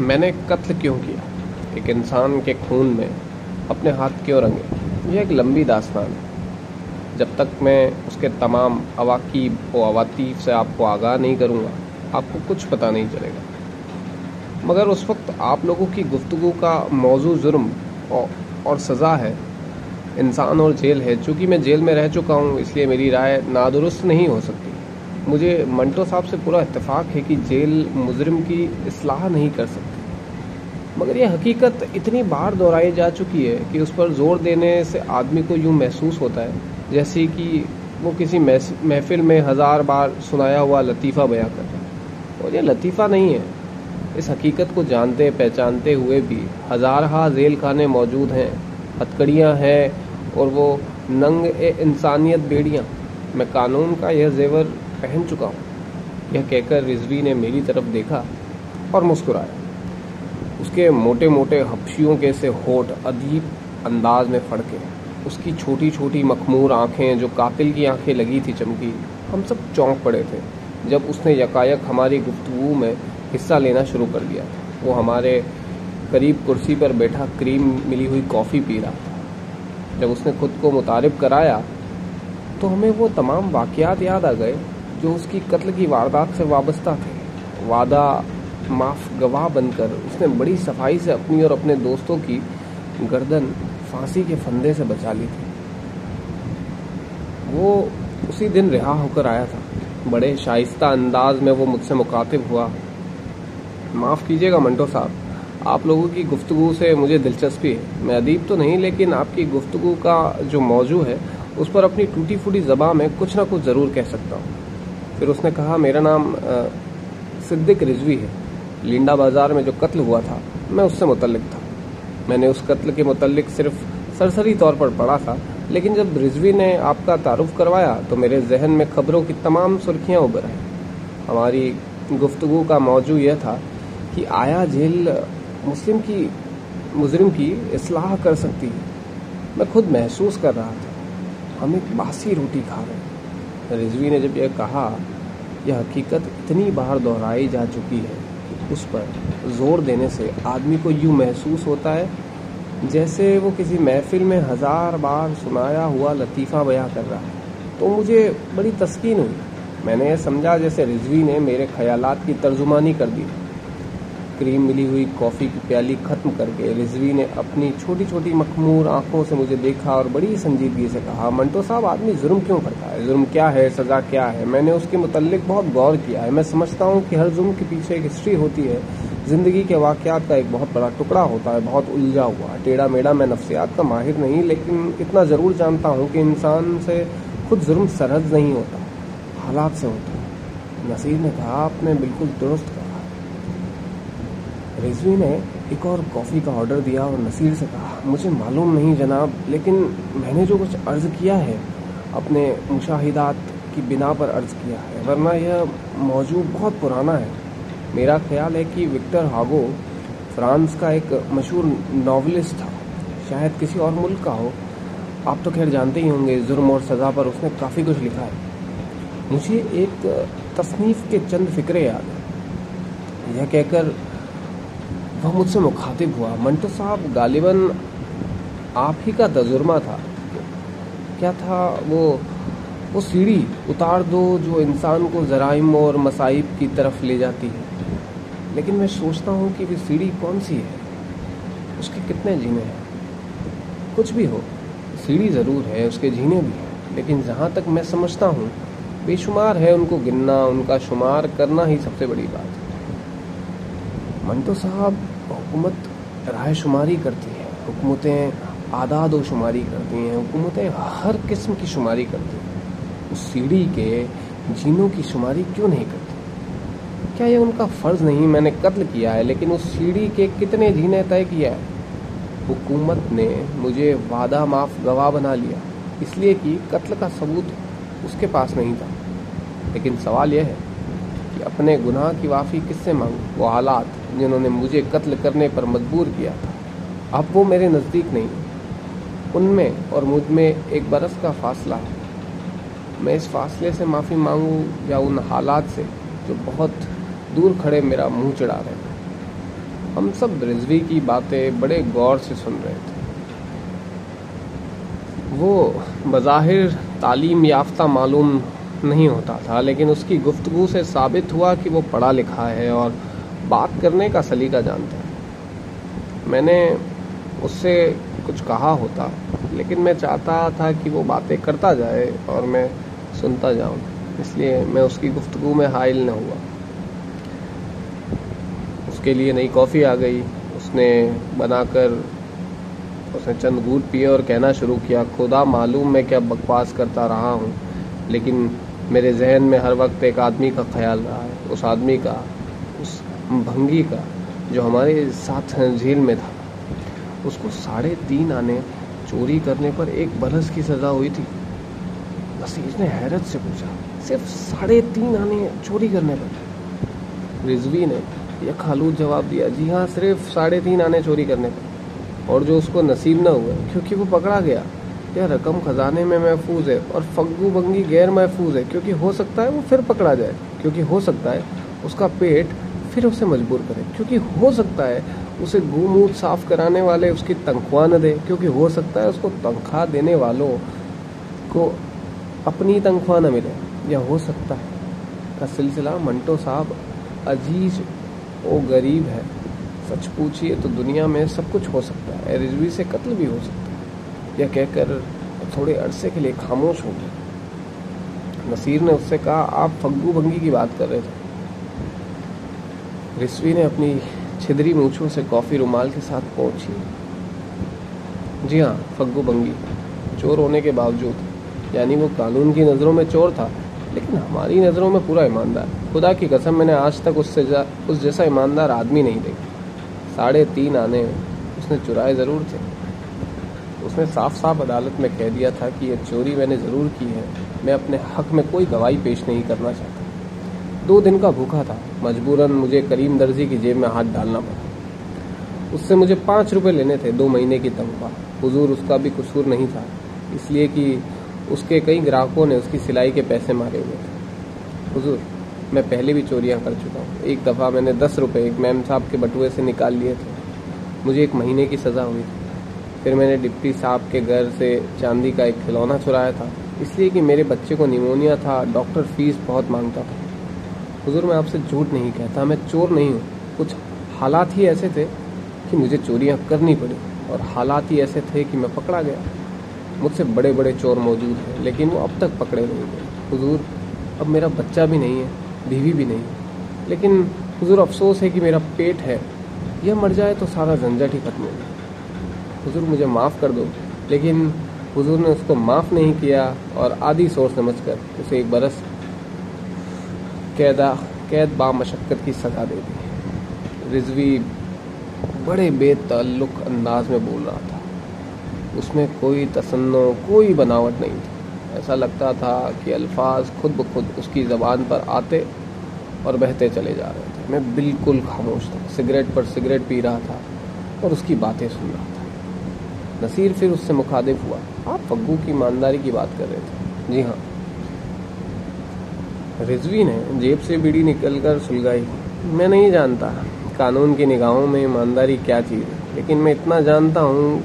मैंने कत्ल क्यों किया? एक इंसान के खून में अपने हाथ क्यों रंगे? यह एक लंबी दास्तान है। जब तक मैं उसके तमाम अवाकीब व अवातीफ से आपको आगाह नहीं करूँगा आपको कुछ पता नहीं चलेगा। मगर उस वक्त आप लोगों की गुफ्तु का मौजू जुर्म और, और सज़ा है। इंसान और जेल है। चूँकि मैं जेल में रह चुका हूँ इसलिए मेरी राय नादुरुस्त नहीं हो सकती। मुझे मंटो साहब से पूरा इतफाक़ है कि जेल मुजरिम की असलाह नहीं कर सकती। मगर यह हकीकत इतनी बार दोहराई जा चुकी है कि उस पर ज़ोर देने से आदमी को यूँ महसूस होता है, जैसे कि वो किसी महफिल में हज़ार बार सुनाया हुआ लतीफ़ा बयां कर रहा है। और यह लतीफ़ा नहीं है। इस हकीकत को जानते, पहचानते हुए भी हज़ार हा जेल खाने मौजूद हैं, हथकड़ियाँ हैं, और वो नंग ए इंसानियत बेड़ियाँ। मैं कानून का यह जेवर पहन चुका हूँ। यह कहकर रिजवी ने मेरी तरफ़ देखा और मुस्कुराया। उसके मोटे मोटे हफ्शियों के से होठ अदीब अंदाज में फड़के। उसकी छोटी छोटी मखमूर आँखें जो कातिल की आँखें लगी थी चमकी, हम सब चौंक पड़े थे जब उसने यकायक हमारी गुफ्तु में हिस्सा लेना शुरू कर दिया। वो हमारे करीब कुर्सी पर बैठा क्रीम मिली हुई कॉफ़ी पी रहा था। जब उसने खुद को मुतारब कराया तो हमें वो तमाम वाक़यात याद आ गए जो उसकी कत्ल की वारदात से वाबस्ता थे। वादा माफ़ गवाह बनकर उसने बड़ी सफ़ाई से अपनी और अपने दोस्तों की गर्दन फांसी के फंदे से बचा ली थी। वो उसी दिन रिहा होकर आया था। बड़े शाइस्ता अंदाज में वो मुझसे मुखातिब हुआ। माफ़ कीजिएगा मंटो साहब, आप लोगों की गुफ्तगु से मुझे दिलचस्पी है। मैं अदीब तो नहीं, लेकिन आपकी गुफ्तगु का जो मौजू है, उस पर अपनी टूटी फूटी जबा में कुछ ना कुछ ज़रूर कह सकता हूँ। फिर उसने कहा, मेरा नाम सिद्दिक रिजवी है। लिंडा बाज़ार में जो कत्ल हुआ था, मैं उससे मुतलक था। मैंने उस कत्ल के मुतलक सिर्फ़ सरसरी तौर पर पढ़ा था, लेकिन जब रिजवी ने आपका तारुफ करवाया तो मेरे जहन में खबरों की तमाम सुर्खियाँ उभर आई। हमारी गुफ्तगु का मौजू यह था कि आया जेल मुस्लिम की, मुजरिम की असलाह कर सकती है। मैं खुद महसूस कर रहा था, हम एक बासी रोटी खा रहे रिजवी ने जब यह कहा, यह हकीकत इतनी बार दोहराई जा चुकी है उस पर ज़ोर देने से आदमी को यूँ महसूस होता है, जैसे वो किसी महफिल में हज़ार बार सुनाया हुआ लतीफ़ा बयां कर रहा है। तो मुझे बड़ी तस्किन हुई। मैंने यह समझा जैसे रिजवी ने मेरे ख्यालात की तर्जुमानी कर दी। क्रीम मिली हुई कॉफ़ी की प्याली ख़त्म करके रिजवी ने अपनी छोटी छोटी मखमूर आँखों से मुझे देखा और बड़ी संजीदगी से कहा, मंटो साहब, आदमी जुर्म क्यों करता है? जुर्म क्या है? सज़ा क्या है? मैंने उसके मुतलिक बहुत गौर किया है। मैं समझता हूँ कि हर जुर्म के पीछे एक हिस्ट्री होती है। ज़िंदगी के वाक़ात का एक बहुत बड़ा टुकड़ा होता है, बहुत उलझा हुआ टेढ़ा मेढ़ा मैं नफ्सियात का माहिर नहीं, लेकिन इतना ज़रूर जानता हूँ कि इंसान से खुद जुर्म सरहद नहीं होता, हालात से होता है। नसीर ने कहा, आपने बिल्कुल दुरुस्त रिजवी ने एक और कॉफ़ी का ऑर्डर दिया और नसीर से कहा, मुझे मालूम नहीं जनाब, लेकिन मैंने जो कुछ अर्ज़ किया है, अपने मुशाहिदात की बिना पर अर्ज़ किया है, वरना यह मौजू बहुत पुराना है। मेरा ख्याल है कि विक्टर हागो फ्रांस का एक मशहूर नावलिस्ट था, शायद किसी और मुल्क का हो। आप तो खैर जानते ही होंगे, जुर्म और सज़ा पर उसने काफ़ी कुछ लिखा है। मुझे एक तसनीफ़ के चंद फ़िक्रे याद हैं। यह कहकर वह मुझसे मुखातिब हुआ। मंटो साहब, गालिबन आप ही का तजुर्मा था। क्या था वो वो सीढ़ी उतार दो जो इंसान को ज़राइम और मसाइब की तरफ़ ले जाती है। लेकिन मैं सोचता हूँ कि वो सीढ़ी कौन सी है? उसके कितने जीने हैं? कुछ भी हो, सीढ़ी ज़रूर है, उसके जीने भी हैं। लेकिन जहाँ तक मैं समझता हूँ, बेशुमार है उनको गिनना, उनका शुमार करना ही सबसे बड़ी बात। है मंटो साहब हुकूमत राय शुमारी करती है, हुकूमतें आदाद व शुमारी करती हैं, हुकूमतें हर किस्म की शुमारी करती हैं। उस सीढ़ी के जीनों की शुमारी क्यों नहीं करती? क्या यह उनका फ़र्ज़ नहीं? मैंने कत्ल किया है, लेकिन उस सीढ़ी के कितने जीने तय किया है? हुकूमत ने मुझे वादा माफ़ गवाह बना लिया, इसलिए कि कत्ल का सबूत उसके पास नहीं था। लेकिन सवाल यह है कि अपने गुनाह की वाफ़ी किससे मांगू? वो हालात जिन्होंने मुझे कत्ल करने पर मजबूर किया। था अब वो मेरे नज़दीक नहीं। उनमें और मुझमें एक बरस का फासला है। मैं इस फासले से माफ़ी मांगूँ या उन हालात से जो बहुत दूर खड़े मेरा मुँह चढ़ा रहे हैं? हम सब रिजवी की बातें बड़े गौर से सुन रहे थे। वो बज़ाहिर तालीम याफ्ता मालूम नहीं होता था, लेकिन उसकी गुफ्तगु से साबित हुआ कि वो पढ़ा लिखा है और बात करने का सलीका जानता है। मैंने उससे कुछ कहा होता, लेकिन मैं चाहता था कि वो बातें करता जाए और मैं सुनता जाऊँ, इसलिए मैं उसकी गुफ्तगु में हाइल न हुआ। उसके लिए नई कॉफ़ी आ गई, उसने बनाकर उसने चंद घूट पिए और कहना शुरू किया, खुदा मालूम मैं क्या बकवास करता रहा हूँ, लेकिन मेरे जहन में हर वक्त एक आदमी का ख्याल रहा है, उस आदमी का, उस भंगी का, जो हमारे साथ झील में था। उसको साढ़े तीन आने, चोरी करने पर एक बरस की सज़ा हुई थी। नसीर ने हैरत से पूछा, सिर्फ़ साढ़े तीन आने चोरी करने पर? रिजवी ने यह खालूद जवाब दिया, जी हाँ सिर्फ़ साढ़े तीन आने चोरी करने पर। और जो उसको नसीब ना हुआ क्योंकि वो पकड़ा गया यह रकम खजाने में महफूज है और फग्गू बंगी गैर महफूज है, क्योंकि हो सकता है वो फिर पकड़ा जाए। क्योंकि हो सकता है उसका पेट फिर उसे मजबूर करे। क्योंकि हो सकता है उसे गुमूत साफ़ कराने वाले उसकी तनख्वाह न दे। क्योंकि हो सकता है उसको तनख्वाह देने वालों को अपनी तनख्वाह न मिले। या हो सकता है। का सिलसिला मंटो साहब अज़ीज़ ओ गरीब है। सच पूछिए तो दुनिया में सब कुछ हो सकता है। रिजवी से कत्ल भी हो सकता है। यह कहकर थोड़े अरसे के लिए खामोश हो गए नसीर ने उससे कहा आप फग्गू भंगी की बात कर रहे थे। रिजवी ने अपनी छिदरी मूछों से कॉफ़ी रुमाल के साथ पहुँची जी हाँ फग्गू बंगी चोर होने के बावजूद यानी वो कानून की नज़रों में चोर था लेकिन हमारी नज़रों में पूरा ईमानदार। खुदा की कसम मैंने आज तक उससे जा, उस जैसा ईमानदार आदमी नहीं देखा। साढ़े तीन आने उसने चुराए ज़रूर थे। उसने साफ़ साफ़ अदालत में कह दिया था कि यह चोरी मैंने ज़रूर की है। मैं अपने हक में कोई गवाही पेश नहीं करना चाहता। दो दिन का भूखा था। मजबूरन मुझे करीम दर्जी की जेब में हाथ डालना पड़ा। उससे मुझे पाँच रुपए लेने थे दो महीने की तनख्वाह। हुजूर उसका भी कसूर नहीं था, इसलिए कि उसके कई ग्राहकों ने उसकी सिलाई के पैसे मारे हुए थे। हुजूर, मैं पहले भी चोरियाँ कर चुका हूँ। एक दफ़ा मैंने दस रुपये एक मैम साहब के बटुए से निकाल लिए थे। मुझे एक महीने की सज़ा हुई थी। फिर मैंने डिप्टी साहब के घर से चांदी का एक खिलौना चुराया था। इसलिए कि मेरे बच्चे को निमोनिया था, डॉक्टर फ़ीस बहुत माँगता था। हुजूर, मैं आपसे झूठ नहीं कहता, मैं चोर नहीं हूँ। कुछ हालात ही ऐसे थे कि मुझे चोरियाँ करनी पड़ी और हालात ही ऐसे थे कि मैं पकड़ा गया। मुझसे बड़े बड़े चोर मौजूद हैं, लेकिन वो अब तक पकड़े नहीं गए। हुजूर, अब मेरा बच्चा भी नहीं है, बीवी भी नहीं लेकिन हुजूर, अफसोस है कि मेरा पेट है। यह मर जाए तो सारा झंझट ही खत्म हो गया। हुजूर मुझे माफ़ कर दो। लेकिन हुजूर ने उसको माफ़ नहीं किया और आधी सोच समझ कर उसे एक बरस कैदा, कैद बामशक्क़त की सज़ा दे दी। रिजवी बड़े बेतल्लुक अंदाज में बोल रहा था। उसमें कोई तसन्नो, कोई बनावट नहीं थी। ऐसा लगता था कि अल्फाज खुद ब खुद उसकी ज़बान पर आते और बहते चले जा रहे थे। मैं बिल्कुल खामोश था। सिगरेट पर सिगरेट पी रहा था और उसकी बातें सुन रहा था। नसीर फिर उससे मुखादिफ हुआ। आप फग्गू की ईमानदारी की बात कर रहे थे। जी हाँ। रिजवी ने जेब से बीड़ी निकलकर सुलगाई। मैं नहीं जानता कानून की निगाहों में ईमानदारी क्या चीज़ है लेकिन मैं इतना जानता हूँ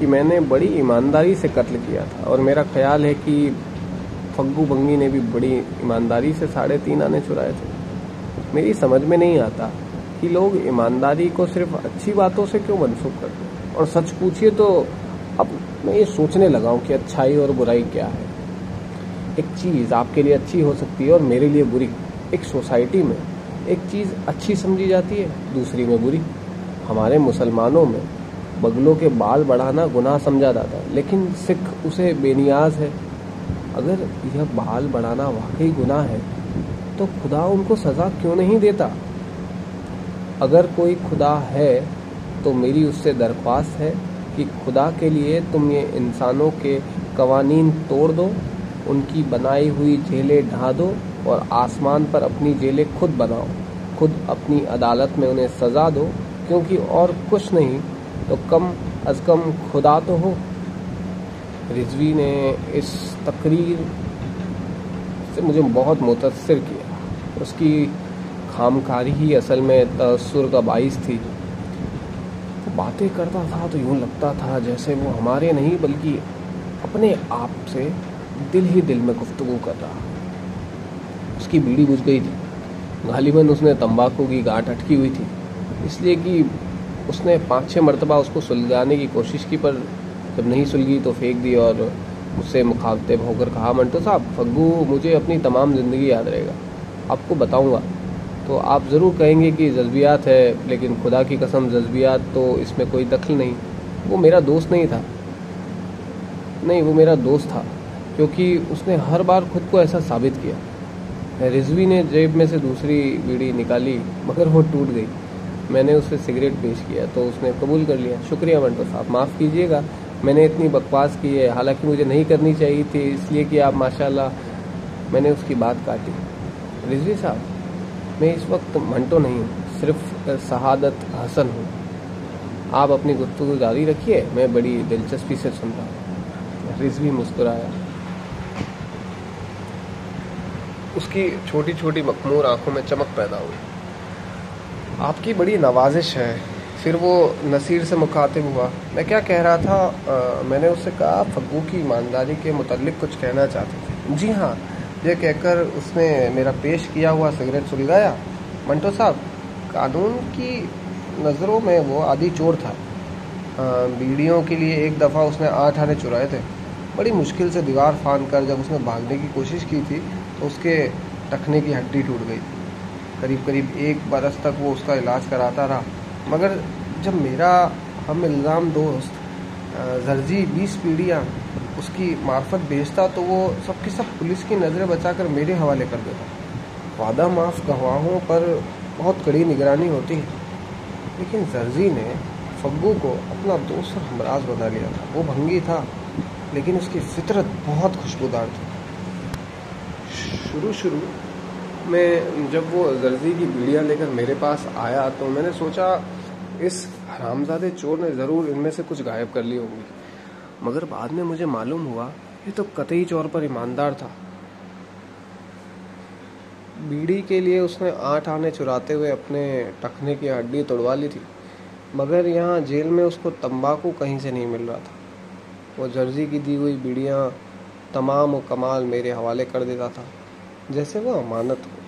कि मैंने बड़ी ईमानदारी से कत्ल किया था और मेरा ख्याल है कि फग्गू बंगी ने भी बड़ी ईमानदारी से साढ़े तीन आने चुराए थे। मेरी समझ में नहीं आता कि लोग ईमानदारी को सिर्फ़ अच्छी बातों से क्यों मनसूख करते हैं। और सच पूछिए तो अब मैं ये सोचने लगा हूँ कि अच्छाई और बुराई क्या है। एक चीज़ आपके लिए अच्छी हो सकती है और मेरे लिए बुरी। एक सोसाइटी में एक चीज़ अच्छी समझी जाती है, दूसरी में बुरी। हमारे मुसलमानों में बगलों के बाल बढ़ाना गुनाह समझा जाता है, लेकिन सिख उसे बेनियाज है। अगर यह बाल बढ़ाना वाकई गुनाह है तो खुदा उनको सज़ा क्यों नहीं देता? अगर कोई खुदा है तो मेरी उससे दरख्वास्त है कि खुदा के लिए तुम ये इंसानों के कवानीन तोड़ दो, उनकी बनाई हुई जेलें ढा दो और आसमान पर अपनी जेलें खुद बनाओ। खुद अपनी अदालत में उन्हें सज़ा दो, क्योंकि और कुछ नहीं तो कम अज कम खुदा तो हो। रिजवी ने इस तकरीर से मुझे बहुत मुतासर किया। उसकी खामकारी ही असल में तसर का बाइस थी। बातें करता था तो यूँ लगता था जैसे वो हमारे नहीं, बल्कि अपने आप से दिल ही दिल में गुफ्तगु कर रहा। उसकी बीड़ी बुझ गई थी। गालिबन उसने तंबाकू की गांठ अटकी हुई थी। इसलिए कि उसने पाँच छः मरतबा उसको सुलझाने की कोशिश की, पर जब नहीं सुलगी तो फेंक दी और उससे मुखातब होकर कहा, मंटो साहब, फग्गू मुझे अपनी तमाम ज़िंदगी याद रहेगा। आपको बताऊँगा। तो आप ज़रूर कहेंगे कि जज्बियात है, लेकिन खुदा की कसम जज्बियात तो इसमें कोई दखल नहीं। वो मेरा दोस्त नहीं था। नहीं, वो मेरा दोस्त था, क्योंकि उसने हर बार खुद को ऐसा साबित किया। रिजवी ने जेब में से दूसरी बीड़ी निकाली, मगर वो टूट गई। मैंने उसे सिगरेट पेश किया तो उसने कबूल कर लिया। शुक्रिया मंटो साहब माफ़ कीजिएगा। मैंने इतनी बकवास की है, हालाँकि मुझे नहीं करनी चाहिए थी, इसलिए कि आप माशाल्लाह, मैंने उसकी बात काटी। रिजवी साहब मैं इस वक्त मंटो नहीं हूँ सिर्फ़ शहादत हसन हूँ। आप अपनी गुफ्तु जारी रखिए मैं बड़ी दिलचस्पी से सुन रहा हूँ। रिजवी मुस्कुराया। उसकी छोटी छोटी मखमूर आँखों में चमक पैदा हुई। आपकी बड़ी नवाजिश है फिर वो नसीर से मुखातिब हुआ। मैं क्या कह रहा था? आ, मैंने उससे कहा फग्गू की ईमानदारी के मुतलिक कुछ कहना चाहते थे। जी हाँ ये कहकर उसने मेरा पेश किया हुआ सिगरेट सुलगाया। मंटो साहब, कानून की नज़रों में वो आदि चोर था। बीड़ियों के लिए एक दफ़ा उसने आठ आने चुराए थे। बड़ी मुश्किल से दीवार फान कर जब उसने भागने की कोशिश की थी तो उसके टखने की हड्डी टूट गई। करीब करीब एक बरस तक वो उसका इलाज कराता रहा। मगर जब मेरा हम इल्ज़ाम दोस्त जर्जी बीस पीढ़ियाँ उसकी मार्फत बेचता तो वो सब की सब पुलिस की नज़रें बचाकर मेरे हवाले कर देता। वादा माफ़ गवाहों पर बहुत कड़ी निगरानी होती है। लेकिन जर्जी ने फग्गू को अपना दोस्त और हमराज बना लिया था। वो भंगी था, लेकिन उसकी फितरत बहुत खुशबूदार थी। शुरू शुरू में जब वो जर्जी की बीड़ियाँ लेकर मेरे पास आया तो मैंने सोचा इस हरामजादे चोर ने ज़रूर इनमें से कुछ गायब कर ली होगी। मगर बाद में मुझे मालूम हुआ, ये तो कतई चोर पर ईमानदार था। बीड़ी के लिए उसने आठ आने चुराते हुए अपने टखने की हड्डी तोड़वा ली थी, मगर यहाँ जेल में उसको तंबाकू कहीं से नहीं मिल रहा था। वो जर्जी की दी हुई बीड़ियाँ तमाम व कमाल मेरे हवाले कर देता था, जैसे वो अमानत हो।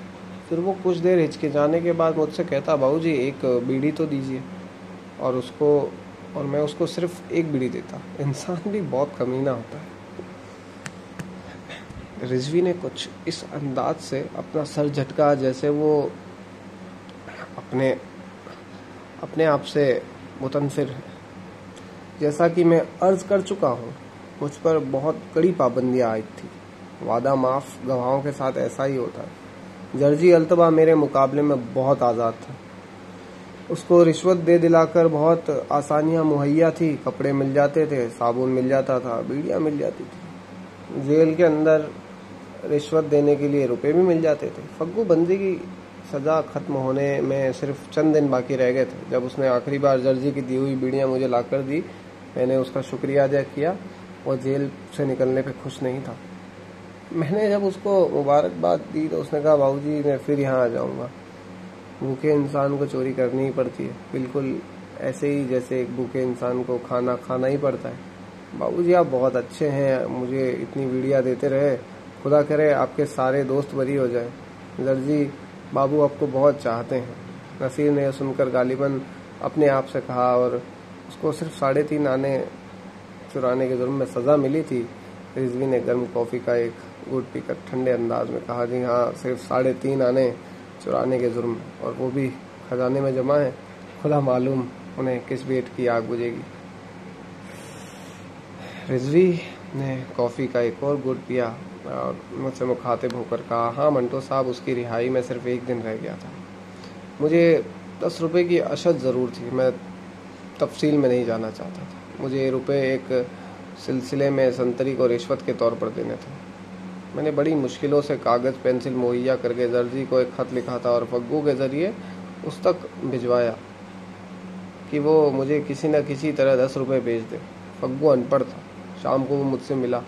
फिर वो कुछ देर हिचकिचाने के बाद मुझसे कहता बाबू जी एक बीड़ी तो दीजिए। और उसको, और मैं उसको सिर्फ़ एक बीड़ी देता। इंसान भी बहुत कमीना होता है। रिजवी ने कुछ इस अंदाज से अपना सर झटका, जैसे वो अपने अपने आप से मुतनफिर है। जैसा कि मैं अर्ज़ कर चुका हूँ, मुझ पर बहुत कड़ी पाबंदियाँ आई थी। वादा माफ़ गवाहों के साथ ऐसा ही होता है। जर्जी अल्तबा मेरे मुकाबले में बहुत आज़ाद था। उसको रिश्वत दे दिलाकर बहुत आसानियाँ, मुहैया थी, कपड़े मिल जाते थे, साबुन मिल जाता था, बीड़ियाँ मिल जाती थी। जेल के अंदर रिश्वत देने के लिए रुपए भी मिल जाते थे। फग्गू बंदी की सज़ा ख़त्म होने में सिर्फ़ चंद दिन बाकी रह गए थे। जब उसने आखिरी बार जर्जी की दी हुई बीड़ियाँ मुझे लाकर दी, मैंने उसका शुक्रिया अदा किया और जेल से निकलने पे खुश नहीं था। मैंने जब उसको मुबारकबाद दी तो उसने कहा बाबू मैं फिर यहाँ आ जाऊँगा। भूखे इंसान को चोरी करनी ही पड़ती है। बिल्कुल ऐसे ही जैसे एक भूखे इंसान को खाना खाना ही पड़ता है। बाबूजी आप बहुत अच्छे हैं, मुझे इतनी वीडिया देते रहे। खुदा करे आपके सारे दोस्त बरी हो जाए। दर्जी बाबू आपको बहुत चाहते हैं। नसीर ने सुनकर गालिबन अपने आप से कहा और उसको सिर्फ़ साढ़े तीन आने चुराने के जुर्म में सज़ा मिली थी। रिजवी ने गर्म कॉफ़ी का एक गुट पीकर ठंडे अंदाज में कहा, जी हाँ सिर्फ़ साढ़े तीन आने चुराने के जुर्म, और वो भी खजाने में जमा है। खुदा मालूम उन्हें किस वेट की आग बुझेगी। रिजवी ने कॉफ़ी का एक और गुट पिया, और मुझसे मुखातिब होकर कहा हाँ मंटो साहब, उसकी रिहाई में सिर्फ़ एक दिन रह गया था। मुझे दस रुपए की अशद ज़रूर थी, मैं तफसील में नहीं जाना चाहता था। मुझे रुपए एक सिलसिले में संतरी को रिश्वत के तौर पर देने थे। मैंने बड़ी मुश्किलों से कागज़, पेंसिल, मुहैया करके दर्जी को एक ख़त लिखा था और फग्गू के ज़रिए उस तक भिजवाया कि वो मुझे किसी न किसी तरह दस रुपये भेज दे। फग्गू अनपढ़ था। शाम को वो मुझसे मिला।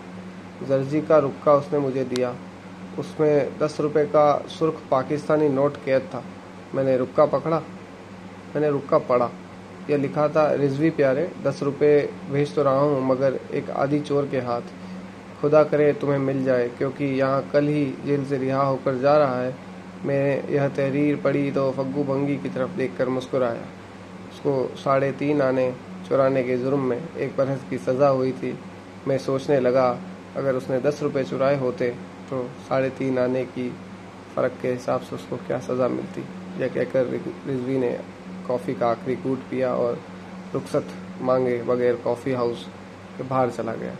दर्जी का रुक्का उसने मुझे दिया। उसमें दस रुपये का सुर्ख पाकिस्तानी नोट कैद था। मैंने रुक्का पकड़ा। मैंने रुक्का पढ़ा। यह लिखा था, रिजवी प्यारे, दस रुपये भेज तो रहा हूँ, मगर एक आधी चोर के हाथ। खुदा करे तुम्हें मिल जाए, क्योंकि यहाँ कल ही जेल से रिहा होकर जा रहा है, मैंने यह तहरीर पढ़ी तो फग्गू भंगी की तरफ़ देखकर मुस्कुराया। उसको साढ़े तीन आने, चुराने के जुर्म में एक बरस की सज़ा हुई थी। मैं सोचने लगा, अगर उसने दस रुपये चुराए होते तो साढ़े तीन आने की फ़र्क के हिसाब से उसको क्या सज़ा मिलती? यह कहकर रिजवी ने कॉफ़ी का आखिरी कूट पिया और रुखसत मांगे बगैर कॉफ़ी हाउस के बाहर चला गया।